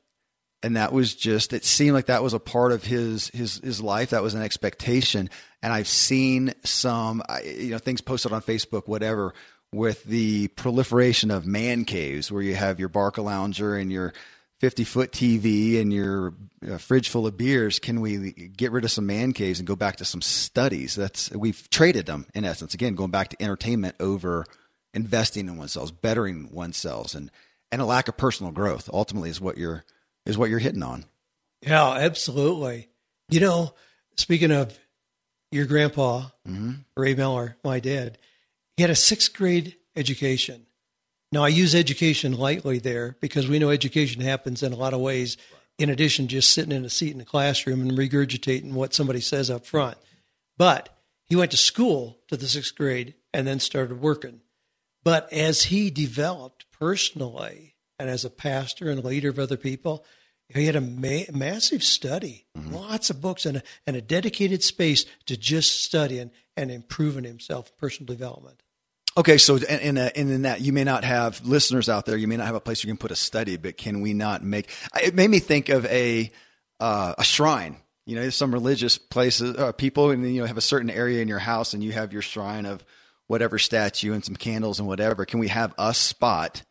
and that was just it seemed like that was a part of his his his life that was an expectation and i've seen some you know things posted on facebook whatever with the proliferation of man caves where you have your Barcalounger and your 50 foot tv and your uh, fridge full of beers can we get rid of some man caves and go back to some studies that's we've traded them in essence again going back to entertainment over investing in oneself bettering oneself and and a lack of personal growth ultimately is what you're is what you're hitting on. Yeah, absolutely. You know, speaking of your grandpa, mm-hmm. Ray Miller, my dad, he had a sixth grade education. Now, I use education lightly there because we know education happens in a lot of ways, in addition to just sitting in a seat in the classroom and regurgitating what somebody says up front. But he went to school to the sixth grade and then started working. But as he developed personally, and as a pastor and leader of other people, he had a ma- massive study, mm-hmm. lots of books, and a, and a dedicated space to just studying and improving himself, personal development. Okay, so in, in, in, that you may not have listeners out there, you may not have a place you can put a study, but can we not make? It made me think of a uh, a shrine. You know, some religious places, uh, people, and you know have a certain area in your house, and you have your shrine of whatever statue and some candles and whatever. Can we have a spot?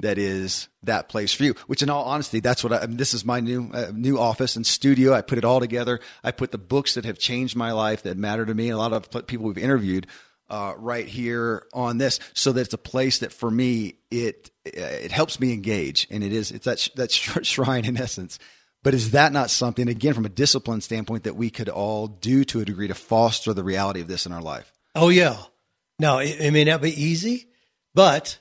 that is that place for you. Which, in all honesty, that's what I, I mean, this is my new uh, new office and studio. I put it all together. I put the books that have changed my life that matter to me. A lot of people we've interviewed uh, right here on this, so that it's a place that for me it it helps me engage, and it is it's that that shrine in essence. But is that not something again from a discipline standpoint that we could all do to a degree to foster the reality of this in our life? Oh yeah. Now it, it may not be easy, but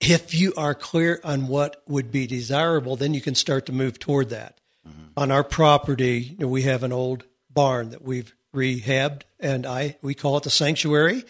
if you are clear on what would be desirable, then you can start to move toward that. Mm-hmm. On our property, you know, we have an old barn that we've rehabbed, and I we call it the sanctuary.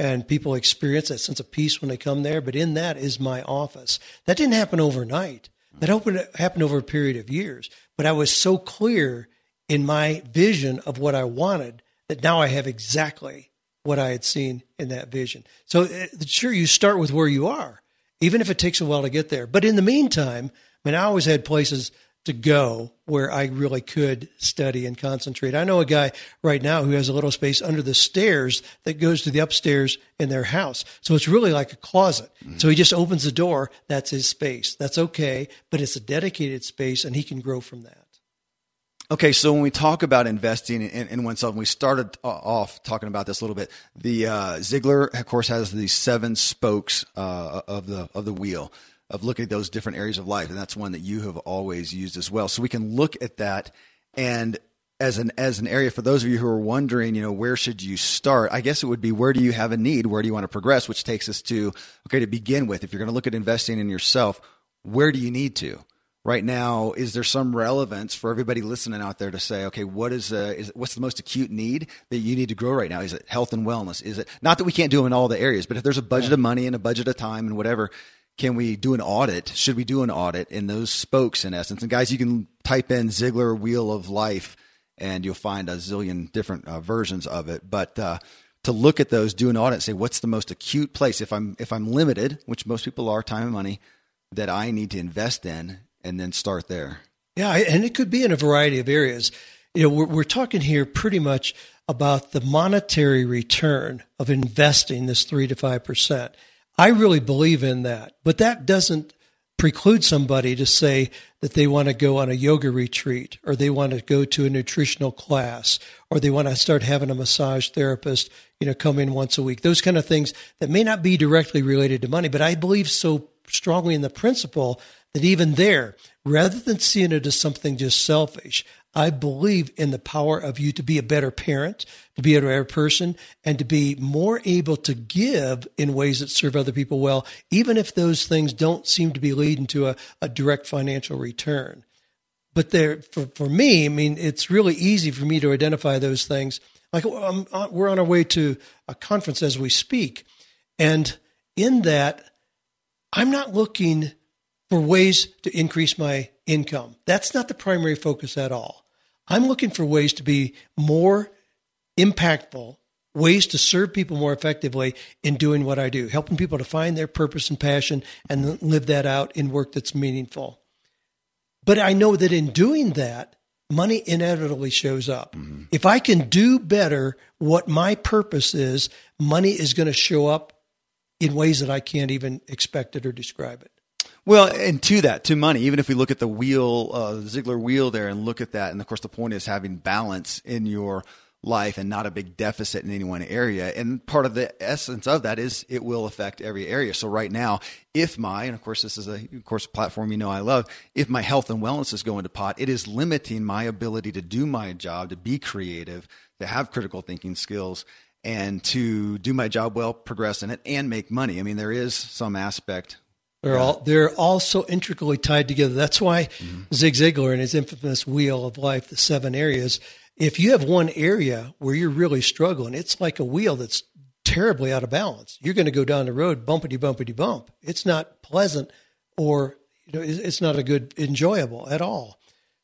And people experience that sense of peace when they come there. But in that is my office. That didn't happen overnight. That happened over a period of years. But I was so clear in my vision of what I wanted that now I have exactly what I had seen in that vision. So uh, sure, you start with where you are even if it takes a while to get there. But in the meantime, I mean, I always had places to go where I really could study and concentrate. I know a guy right now who has a little space under the stairs that goes to the upstairs in their house. So it's really like a closet. Mm-hmm. So he just opens the door. That's his space. That's okay, but it's a dedicated space and he can grow from that. Okay, so when we talk about investing in, in oneself, we started off talking about this a little bit. The uh, Ziglar, of course, has these seven spokes uh, of the of the wheel of looking at those different areas of life, and that's one that you have always used as well. So we can look at that and as an as an area for those of you who are wondering, you know, where should you start? I guess it would be where do you have a need? Where do you want to progress? Which takes us to okay to begin with. If you're going to look at investing in yourself, where do you need to? right now is there some relevance for everybody listening out there to say okay what is, uh, is what's the most acute need that you need to grow right now is it health and wellness is it not that we can't do them in all the areas but if there's a budget yeah. of money and a budget of time and whatever can we do an audit should we do an audit in those spokes in essence and guys you can type in ziglar wheel of life and you'll find a zillion different uh, versions of it but uh, to look at those do an audit say what's the most acute place if i'm if i'm limited which most people are time and money that i need to invest in and then start there. Yeah, and it could be in a variety of areas. You know, we're, we're talking here pretty much about the monetary return of investing this three to five percent. I really believe in that, but that doesn't preclude somebody to say that they want to go on a yoga retreat or they want to go to a nutritional class or they want to start having a massage therapist, you know, come in once a week. Those kind of things that may not be directly related to money, but I believe so strongly in the principle that even there, rather than seeing it as something just selfish, I believe in the power of you to be a better parent, to be a better person, and to be more able to give in ways that serve other people well, even if those things don't seem to be leading to a, a direct financial return. But there, for, for me, I mean, it's really easy for me to identify those things. Like uh, we're on our way to a conference as we speak. And in that, I'm not looking for ways to increase my income. That's not the primary focus at all. I'm looking for ways to be more impactful, ways to serve people more effectively in doing what I do, helping people to find their purpose and passion and live that out in work that's meaningful. But I know that in doing that, money inevitably shows up. Mm-hmm. If I can do better what my purpose is, money is going to show up in ways that I can't even expect it or describe it. Well, and to that, to money, even if we look at the wheel, uh, the Ziglar wheel there and look at that, and of course the point is having balance in your life and not a big deficit in any one area. And part of the essence of that is it will affect every area. So right now, if my, and of course this is a of course platform you know I love, if my health and wellness is going to pot, it is limiting my ability to do my job, to be creative, to have critical thinking skills and to do my job well, progress in it, and make money. I mean, there is some aspect. They're all they're all so intricately tied together. That's why mm-hmm. Zig Ziglar and his infamous wheel of life, the seven areas. If you have one area where you're really struggling, it's like a wheel that's terribly out of balance. You're going to go down the road bumpity bumpity bump. It's not pleasant, or you know, it's not a good enjoyable at all.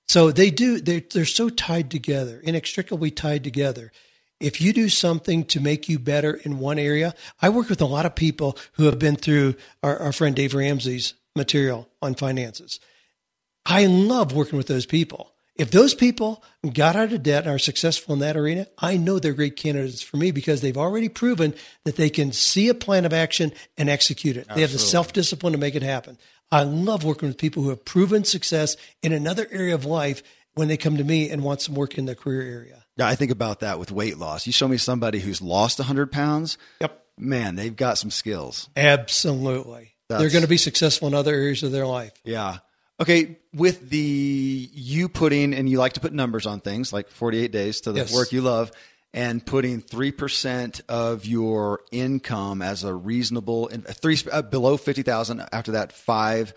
So they do. They they're so tied together, inextricably tied together if you do something to make you better in one area, I work with a lot of people who have been through our, our friend Dave Ramsey's material on finances. I love working with those people. If those people got out of debt and are successful in that arena, I know they're great candidates for me because they've already proven that they can see a plan of action and execute it. Absolutely. They have the self discipline to make it happen. I love working with people who have proven success in another area of life when they come to me and want some work in their career area. Yeah, I think about that with weight loss. You show me somebody who's lost 100 pounds. Yep. Man, they've got some skills. Absolutely. That's, They're going to be successful in other areas of their life. Yeah. Okay, with the you putting and you like to put numbers on things like 48 days to the yes. work you love and putting 3% of your income as a reasonable three uh, below 50,000 after that 5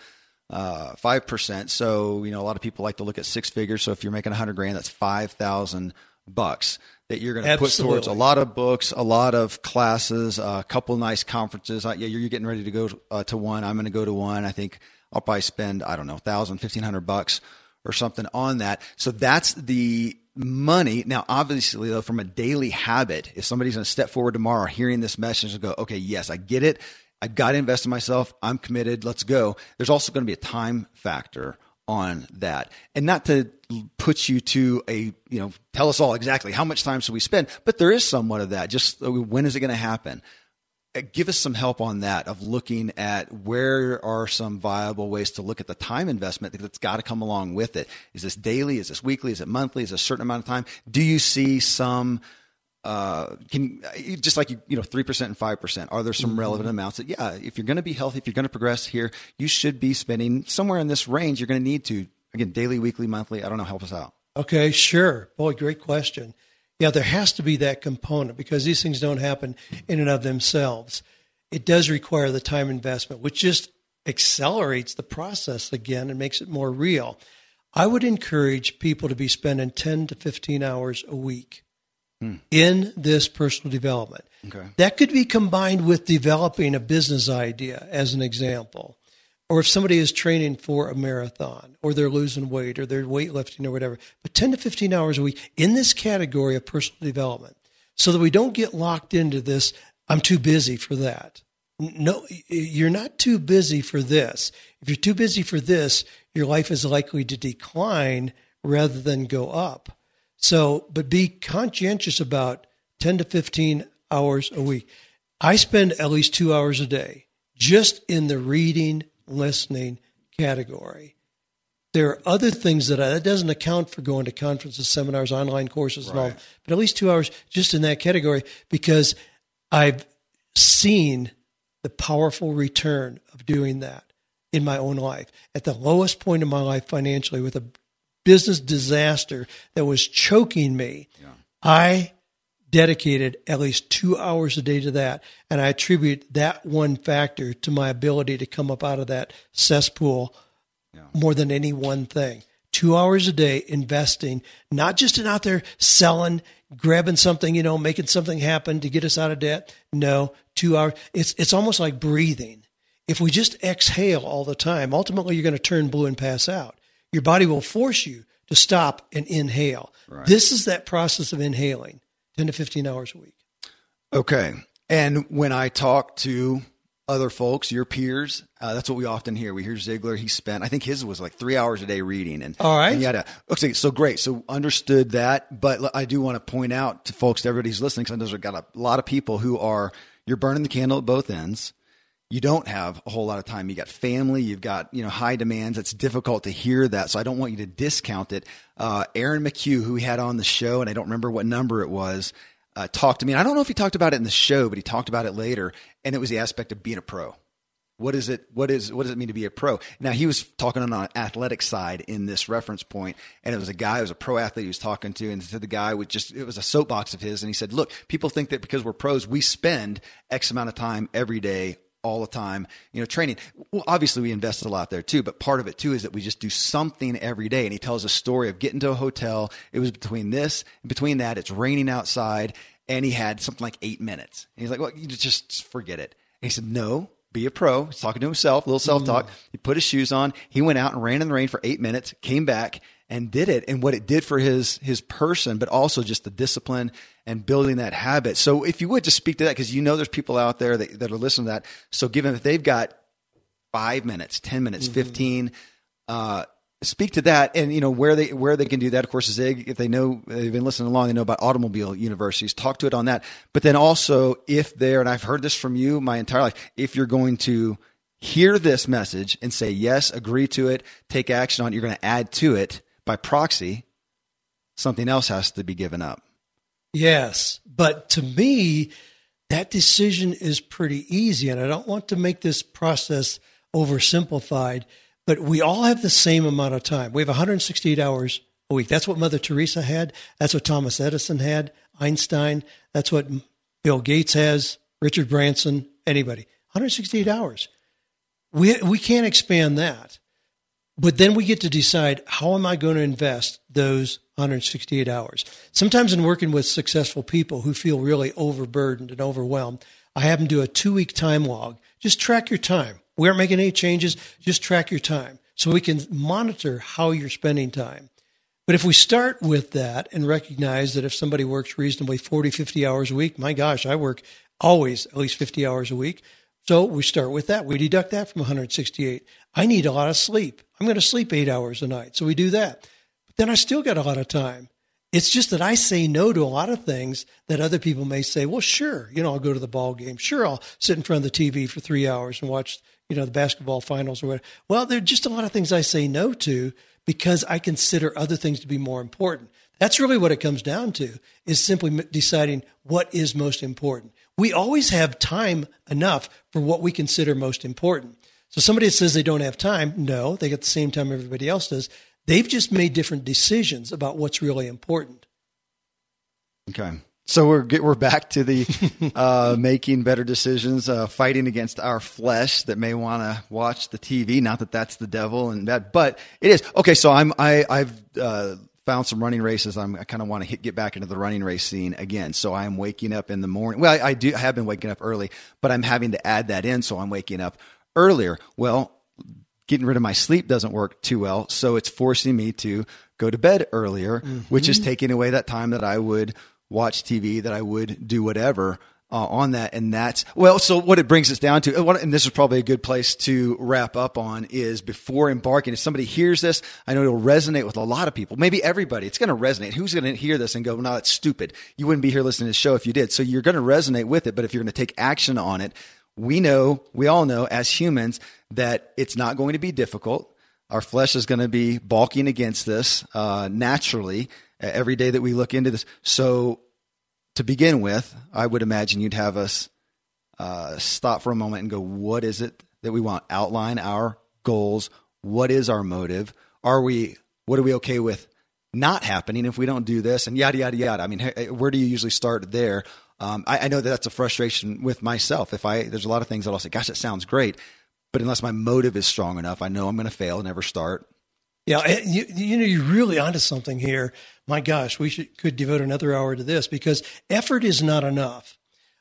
uh, five percent. So you know a lot of people like to look at six figures. So if you're making a hundred grand, that's five thousand bucks that you're going to put towards a lot of books, a lot of classes, a couple nice conferences. Yeah, you're getting ready to go uh, to one. I'm going to go to one. I think I'll probably spend I don't know thousand, fifteen hundred bucks or something on that. So that's the money. Now, obviously, though, from a daily habit, if somebody's going to step forward tomorrow, hearing this message and go, okay, yes, I get it. I've got to invest in myself. I'm committed. Let's go. There's also going to be a time factor on that. And not to put you to a, you know, tell us all exactly how much time should we spend, but there is somewhat of that. Just uh, when is it going to happen? Uh, give us some help on that of looking at where are some viable ways to look at the time investment that's got to come along with it. Is this daily? Is this weekly? Is it monthly? Is it a certain amount of time? Do you see some uh, can just like you, you know, three percent and five percent. Are there some mm-hmm. relevant amounts that, yeah, if you're going to be healthy, if you're going to progress here, you should be spending somewhere in this range. You're going to need to again daily, weekly, monthly. I don't know. Help us out. Okay, sure. Boy, great question. Yeah, there has to be that component because these things don't happen in and of themselves. It does require the time investment, which just accelerates the process again and makes it more real. I would encourage people to be spending 10 to 15 hours a week hmm. in this personal development. Okay. That could be combined with developing a business idea, as an example. Or if somebody is training for a marathon, or they're losing weight, or they're weightlifting, or whatever. But 10 to 15 hours a week in this category of personal development, so that we don't get locked into this, I'm too busy for that. No, you're not too busy for this. If you're too busy for this, your life is likely to decline rather than go up. So, but be conscientious about 10 to 15 hours a week. I spend at least two hours a day just in the reading, listening category. There are other things that I, that doesn't account for going to conferences, seminars, online courses, right. and all, but at least two hours just in that category because I've seen the powerful return of doing that in my own life. At the lowest point of my life financially, with a business disaster that was choking me, yeah. I dedicated at least two hours a day to that. And I attribute that one factor to my ability to come up out of that cesspool yeah. more than any one thing. two hours a day investing, not just in out there selling, grabbing something, you know, making something happen to get us out of debt. No, two hours. It's, it's almost like breathing. If we just exhale all the time, ultimately you're going to turn blue and pass out. Your body will force you to stop and inhale. Right. This is that process of inhaling 10 to 15 hours a week. Okay. And when I talk to other folks, your peers. Uh, that's what we often hear. We hear Ziglar. He spent, I think his was like three hours a day reading, and all right, and okay, so great. So understood that, but I do want to point out to folks, to everybody who's listening, because I know there's got a lot of people who are you're burning the candle at both ends. You don't have a whole lot of time. You got family. You've got you know high demands. It's difficult to hear that, so I don't want you to discount it. Uh, Aaron McHugh, who we had on the show, and I don't remember what number it was. Uh, talked to me. And I don't know if he talked about it in the show, but he talked about it later and it was the aspect of being a pro. What is it? What is what does it mean to be a pro? Now he was talking on an athletic side in this reference point, and it was a guy, it was a pro athlete he was talking to, and said the guy would just it was a soapbox of his, and he said, "Look, people think that because we're pros, we spend X amount of time every day, all the time, you know, training. Well, obviously we invest a lot there too, but part of it too is that we just do something every day." And he tells a story of getting to a hotel. It was between this, and between that, it's raining outside, and he had something like eight minutes. And he's like, "Well, you just forget it." And he said, No, be a pro. He's talking to himself, a little self talk. Mm. He put his shoes on. He went out and ran in the rain for eight minutes, came back and did it and what it did for his his person, but also just the discipline and building that habit. So if you would just speak to that, because you know there's people out there that, that are listening to that. So given that they've got five minutes, 10 minutes, mm-hmm. 15, uh, speak to that and you know where they where they can do that of course zig if they know they've been listening along they know about automobile universities talk to it on that but then also if they're and i've heard this from you my entire life if you're going to hear this message and say yes agree to it take action on it you're going to add to it by proxy something else has to be given up yes but to me that decision is pretty easy and i don't want to make this process oversimplified but we all have the same amount of time. We have 168 hours a week. That's what Mother Teresa had. That's what Thomas Edison had, Einstein. That's what Bill Gates has, Richard Branson, anybody. 168 hours. We, we can't expand that. But then we get to decide how am I going to invest those 168 hours? Sometimes in working with successful people who feel really overburdened and overwhelmed, I have them do a two week time log. Just track your time. We aren't making any changes. Just track your time so we can monitor how you're spending time. But if we start with that and recognize that if somebody works reasonably 40, 50 hours a week, my gosh, I work always at least 50 hours a week. So we start with that. We deduct that from 168. I need a lot of sleep. I'm going to sleep eight hours a night. So we do that. But then I still got a lot of time. It's just that I say no to a lot of things that other people may say, well, sure, you know, I'll go to the ball game. Sure, I'll sit in front of the TV for three hours and watch, you know, the basketball finals or whatever. Well, there are just a lot of things I say no to because I consider other things to be more important. That's really what it comes down to is simply deciding what is most important. We always have time enough for what we consider most important. So somebody that says they don't have time, no, they get the same time everybody else does. They've just made different decisions about what's really important. Okay. So we're we're back to the uh, making better decisions, uh, fighting against our flesh that may want to watch the TV. Not that that's the devil and that, but it is okay. So I'm I I've uh, found some running races. I'm, i kind of want to hit, get back into the running race scene again. So I'm waking up in the morning. Well, I, I do I have been waking up early, but I'm having to add that in. So I'm waking up earlier. Well, getting rid of my sleep doesn't work too well. So it's forcing me to go to bed earlier, mm-hmm. which is taking away that time that I would watch TV, that I would do whatever. Uh, on that. And that's, well, so what it brings us down to, and this is probably a good place to wrap up on is before embarking, if somebody hears this, I know it'll resonate with a lot of people, maybe everybody. It's going to resonate. Who's going to hear this and go, no, that's stupid. You wouldn't be here listening to the show if you did. So you're going to resonate with it. But if you're going to take action on it, we know, we all know as humans that it's not going to be difficult. Our flesh is going to be balking against this uh, naturally every day that we look into this. So to begin with, I would imagine you'd have us uh, stop for a moment and go, what is it that we want? Outline our goals. What is our motive? Are we, what are we okay with not happening if we don't do this? And yada, yada, yada. I mean, where do you usually start there? Um, I, I, know that that's a frustration with myself. If I, there's a lot of things that I'll say, gosh, that sounds great. But unless my motive is strong enough, I know I'm going to fail, and never start. Yeah, you, you know, you're really onto something here. My gosh, we should could devote another hour to this because effort is not enough.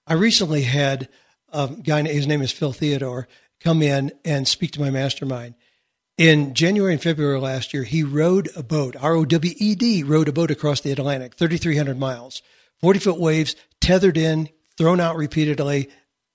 I recently had a guy, his name is Phil Theodore, come in and speak to my mastermind. In January and February last year, he rowed a boat, R O W E D, rowed a boat across the Atlantic, 3,300 miles, 40 foot waves, tethered in, thrown out repeatedly.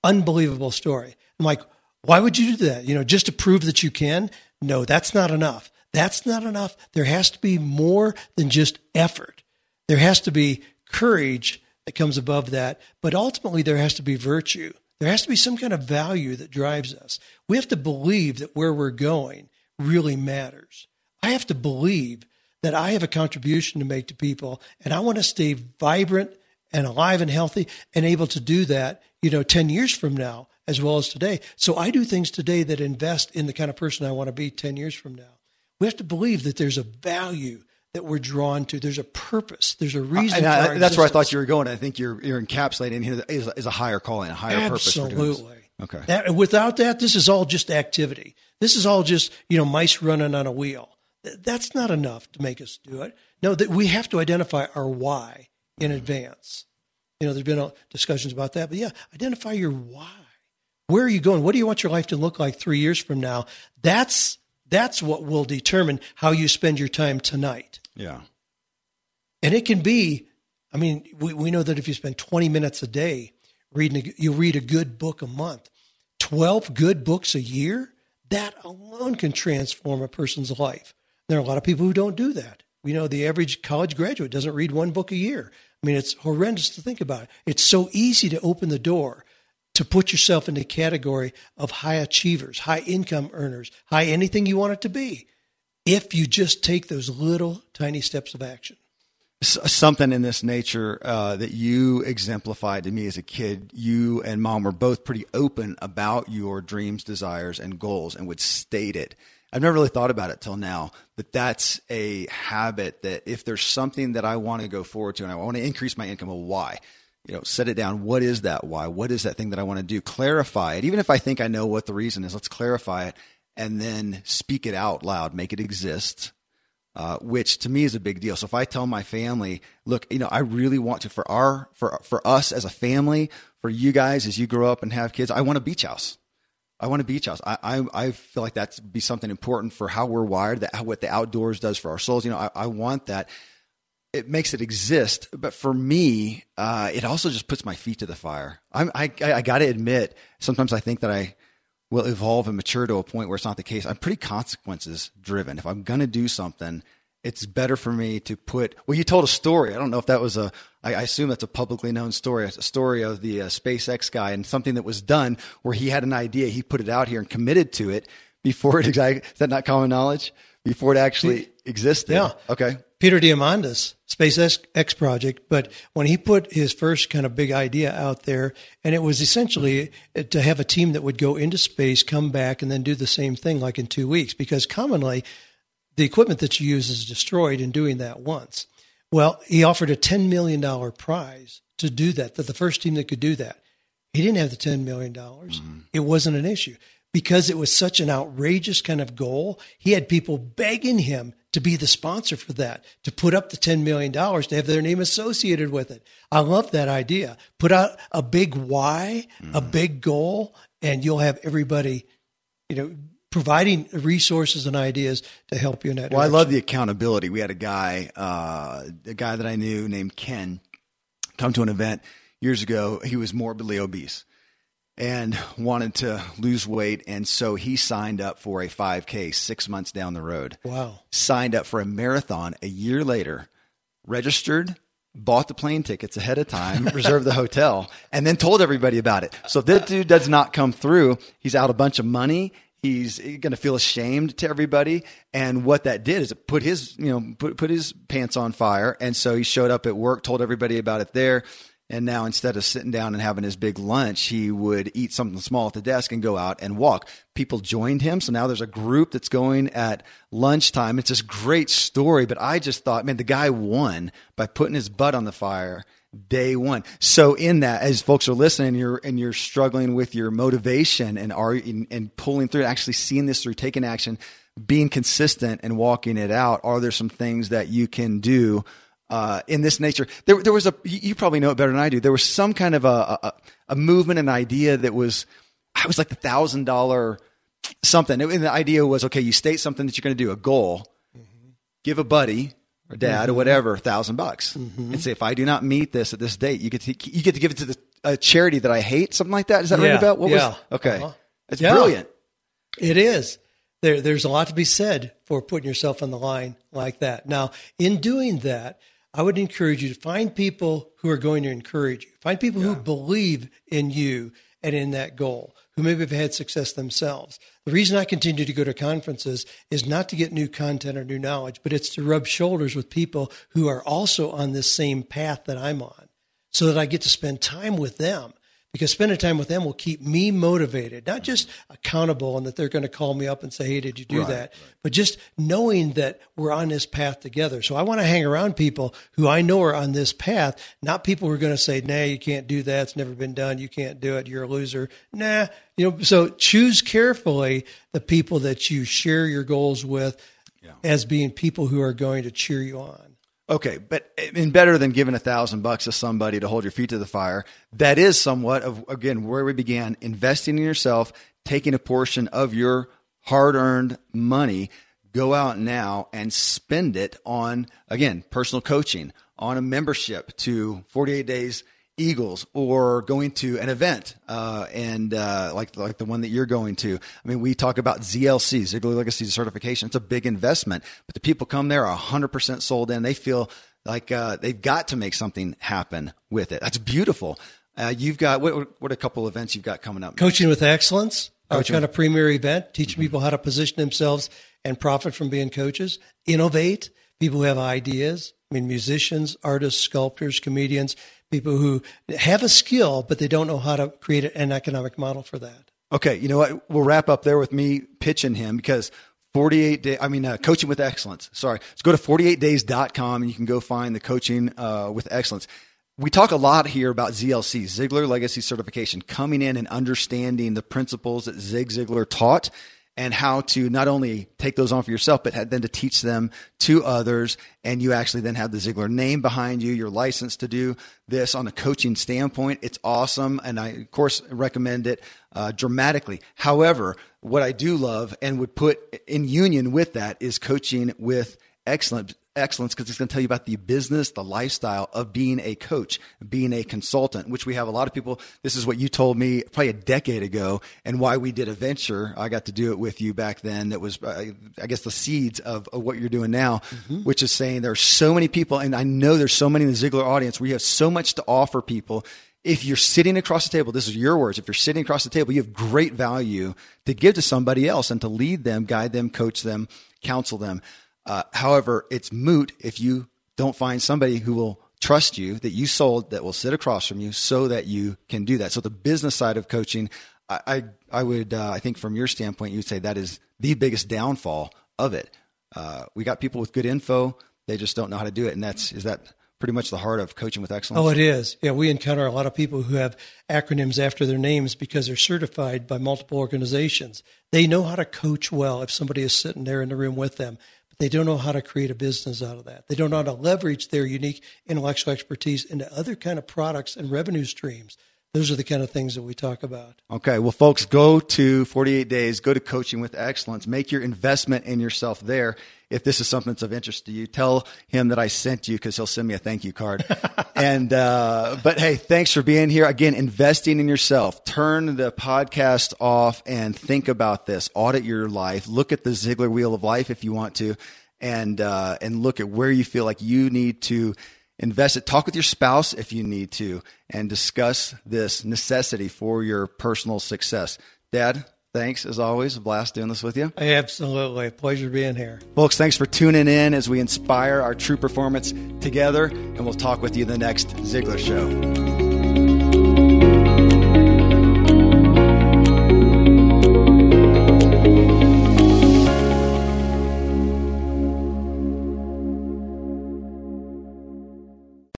Unbelievable story. I'm like, why would you do that? You know, just to prove that you can? No, that's not enough. That's not enough. There has to be more than just effort. There has to be courage that comes above that, but ultimately there has to be virtue. There has to be some kind of value that drives us. We have to believe that where we're going really matters. I have to believe that I have a contribution to make to people and I want to stay vibrant and alive and healthy and able to do that, you know, 10 years from now as well as today. So I do things today that invest in the kind of person I want to be 10 years from now. We have to believe that there's a value that we're drawn to. There's a purpose. There's a reason. I, that's where I thought you were going. I think you're you're encapsulating here is, is a higher calling, a higher Absolutely. purpose. Absolutely. Okay. That, without that, this is all just activity. This is all just you know mice running on a wheel. That's not enough to make us do it. No, that we have to identify our why in mm-hmm. advance. You know, there's been discussions about that, but yeah, identify your why. Where are you going? What do you want your life to look like three years from now? That's that's what will determine how you spend your time tonight. Yeah. And it can be, I mean, we, we know that if you spend 20 minutes a day reading, a, you read a good book a month, 12 good books a year, that alone can transform a person's life. There are a lot of people who don't do that. We know the average college graduate doesn't read one book a year. I mean, it's horrendous to think about it. It's so easy to open the door to put yourself in the category of high achievers, high income earners, high anything you want it to be, if you just take those little tiny steps of action. Something in this nature uh, that you exemplified to me as a kid. You and mom were both pretty open about your dreams, desires, and goals and would state it. I've never really thought about it till now, but that's a habit that if there's something that I want to go forward to and I want to increase my income, well, why? You know, set it down. What is that why? What is that thing that I want to do? Clarify it. Even if I think I know what the reason is, let's clarify it and then speak it out loud, make it exist. Uh, which to me is a big deal. So if I tell my family, look, you know, I really want to for our for for us as a family, for you guys as you grow up and have kids, I want a beach house. I want a beach house. I, I, I feel like that's be something important for how we're wired, that what the outdoors does for our souls. You know, I, I want that it makes it exist. But for me, uh, it also just puts my feet to the fire. I'm, I, I, I got to admit, sometimes I think that I will evolve and mature to a point where it's not the case. I'm pretty consequences driven. If I'm going to do something, it's better for me to put. Well, you told a story. I don't know if that was a. I, I assume that's a publicly known story. A story of the uh, SpaceX guy and something that was done where he had an idea, he put it out here and committed to it before it. Is that not common knowledge? Before it actually existed. Yeah. Okay. Peter Diamandis, SpaceX X project, but when he put his first kind of big idea out there, and it was essentially to have a team that would go into space, come back, and then do the same thing like in two weeks, because commonly the equipment that you use is destroyed in doing that once. Well, he offered a $10 million prize to do that, that the first team that could do that. He didn't have the $10 million. Mm-hmm. It wasn't an issue because it was such an outrageous kind of goal. He had people begging him to be the sponsor for that, to put up the $10 million, to have their name associated with it. I love that idea. Put out a big why, mm. a big goal, and you'll have everybody, you know, providing resources and ideas to help you in that well direction. i love the accountability we had a guy uh, a guy that i knew named ken come to an event years ago he was morbidly obese and wanted to lose weight. And so he signed up for a 5K six months down the road. Wow. Signed up for a marathon a year later, registered, bought the plane tickets ahead of time, reserved the hotel, and then told everybody about it. So if this dude does not come through, he's out a bunch of money. He's going to feel ashamed to everybody. And what that did is it put his, you know, put, put his pants on fire. And so he showed up at work, told everybody about it there and now instead of sitting down and having his big lunch, he would eat something small at the desk and go out and walk. People joined him. So now there's a group that's going at lunchtime. It's this great story, but I just thought, man, the guy won by putting his butt on the fire day one. So in that, as folks are listening, you're and you're struggling with your motivation and are and, and pulling through, actually seeing this through, taking action. being consistent and walking it out, are there some things that you can do uh, in this nature? There, there was a, you probably know it better than I do. There was some kind of a, a, a movement, an idea that was, I was like the thousand dollar something. And the idea was, okay, you state something that you're going to do, a goal, mm-hmm. give a buddy or dad mm-hmm. or whatever a thousand bucks, mm-hmm. and say, if I do not meet this at this date, you get to you get to give it to the a charity that I hate, something like that. Does that yeah. ring a bell? What yeah. was okay? Uh-huh. It's yeah. brilliant. It is. There, there's a lot to be said for putting yourself on the line like that. Now, in doing that, I would encourage you to find people who are going to encourage you. Find people yeah. who believe in you and in that goal, who maybe have had success themselves. The reason I continue to go to conferences is not to get new content or new knowledge, but it's to rub shoulders with people who are also on this same path that I'm on so that I get to spend time with them because spending time with them will keep me motivated, not just accountable and that they're going to call me up and say, Hey, did you do right, that? Right. But just knowing that we're on this path together. So I want to hang around people who I know are on this path, not people who are going to say, Nah, you can't do that. It's never been done. You can't do it. You're a loser. Nah, you know, so choose carefully the people that you share your goals with yeah. as being people who are going to cheer you on. Okay, but in better than giving a thousand bucks to somebody to hold your feet to the fire, that is somewhat of again where we began investing in yourself, taking a portion of your hard-earned money, go out now and spend it on again personal coaching, on a membership to 48 days Eagles or going to an event uh, and uh, like like the one that you're going to. I mean, we talk about ZLC, Ziglar Legacy Certification. It's a big investment, but the people come there are 100% sold in. They feel like uh, they've got to make something happen with it. That's beautiful. Uh, you've got what, what a couple events you've got coming up? Coaching with Excellence, our kind of premier event, teaching mm-hmm. people how to position themselves and profit from being coaches, innovate. People who have ideas. I mean, musicians, artists, sculptors, comedians people who have a skill, but they don't know how to create an economic model for that. Okay, you know what? We'll wrap up there with me pitching him because 48 day i mean uh, coaching with excellence sorry let's go to 48days.com and you can go find the coaching uh, with excellence we talk a lot here about zlc ziglar legacy certification coming in and understanding the principles that zig ziglar taught and how to not only take those on for yourself, but then to teach them to others. And you actually then have the Ziglar name behind you. You're licensed to do this on a coaching standpoint. It's awesome. And I, of course, recommend it uh, dramatically. However, what I do love and would put in union with that is coaching with excellent excellence because it's going to tell you about the business, the lifestyle of being a coach, being a consultant, which we have a lot of people. This is what you told me probably a decade ago and why we did a venture. I got to do it with you back then. That was, uh, I guess, the seeds of, of what you're doing now, mm-hmm. which is saying there are so many people, and I know there's so many in the Ziglar audience where you have so much to offer people if you're sitting across the table, this is your words. If you're sitting across the table, you have great value to give to somebody else and to lead them, guide them, coach them, counsel them. Uh, however, it's moot if you don't find somebody who will trust you that you sold that will sit across from you so that you can do that. So the business side of coaching, I I, I would uh, I think from your standpoint, you'd say that is the biggest downfall of it. Uh, we got people with good info, they just don't know how to do it, and that's is that pretty much the heart of coaching with excellence. Oh, it is. Yeah, we encounter a lot of people who have acronyms after their names because they're certified by multiple organizations. They know how to coach well if somebody is sitting there in the room with them. They don't know how to create a business out of that. They don't know how to leverage their unique intellectual expertise into other kind of products and revenue streams. Those are the kind of things that we talk about. Okay. Well, folks, go to 48 days, go to coaching with excellence, make your investment in yourself there. If this is something that's of interest to you, tell him that I sent you because he'll send me a thank you card. and, uh, but hey, thanks for being here. Again, investing in yourself. Turn the podcast off and think about this. Audit your life. Look at the Ziglar wheel of life if you want to and, uh, and look at where you feel like you need to invest it. Talk with your spouse if you need to and discuss this necessity for your personal success. Dad, thanks as always. A blast doing this with you. Absolutely. Pleasure being here. Folks, thanks for tuning in as we inspire our true performance together. And we'll talk with you the next Ziglar Show.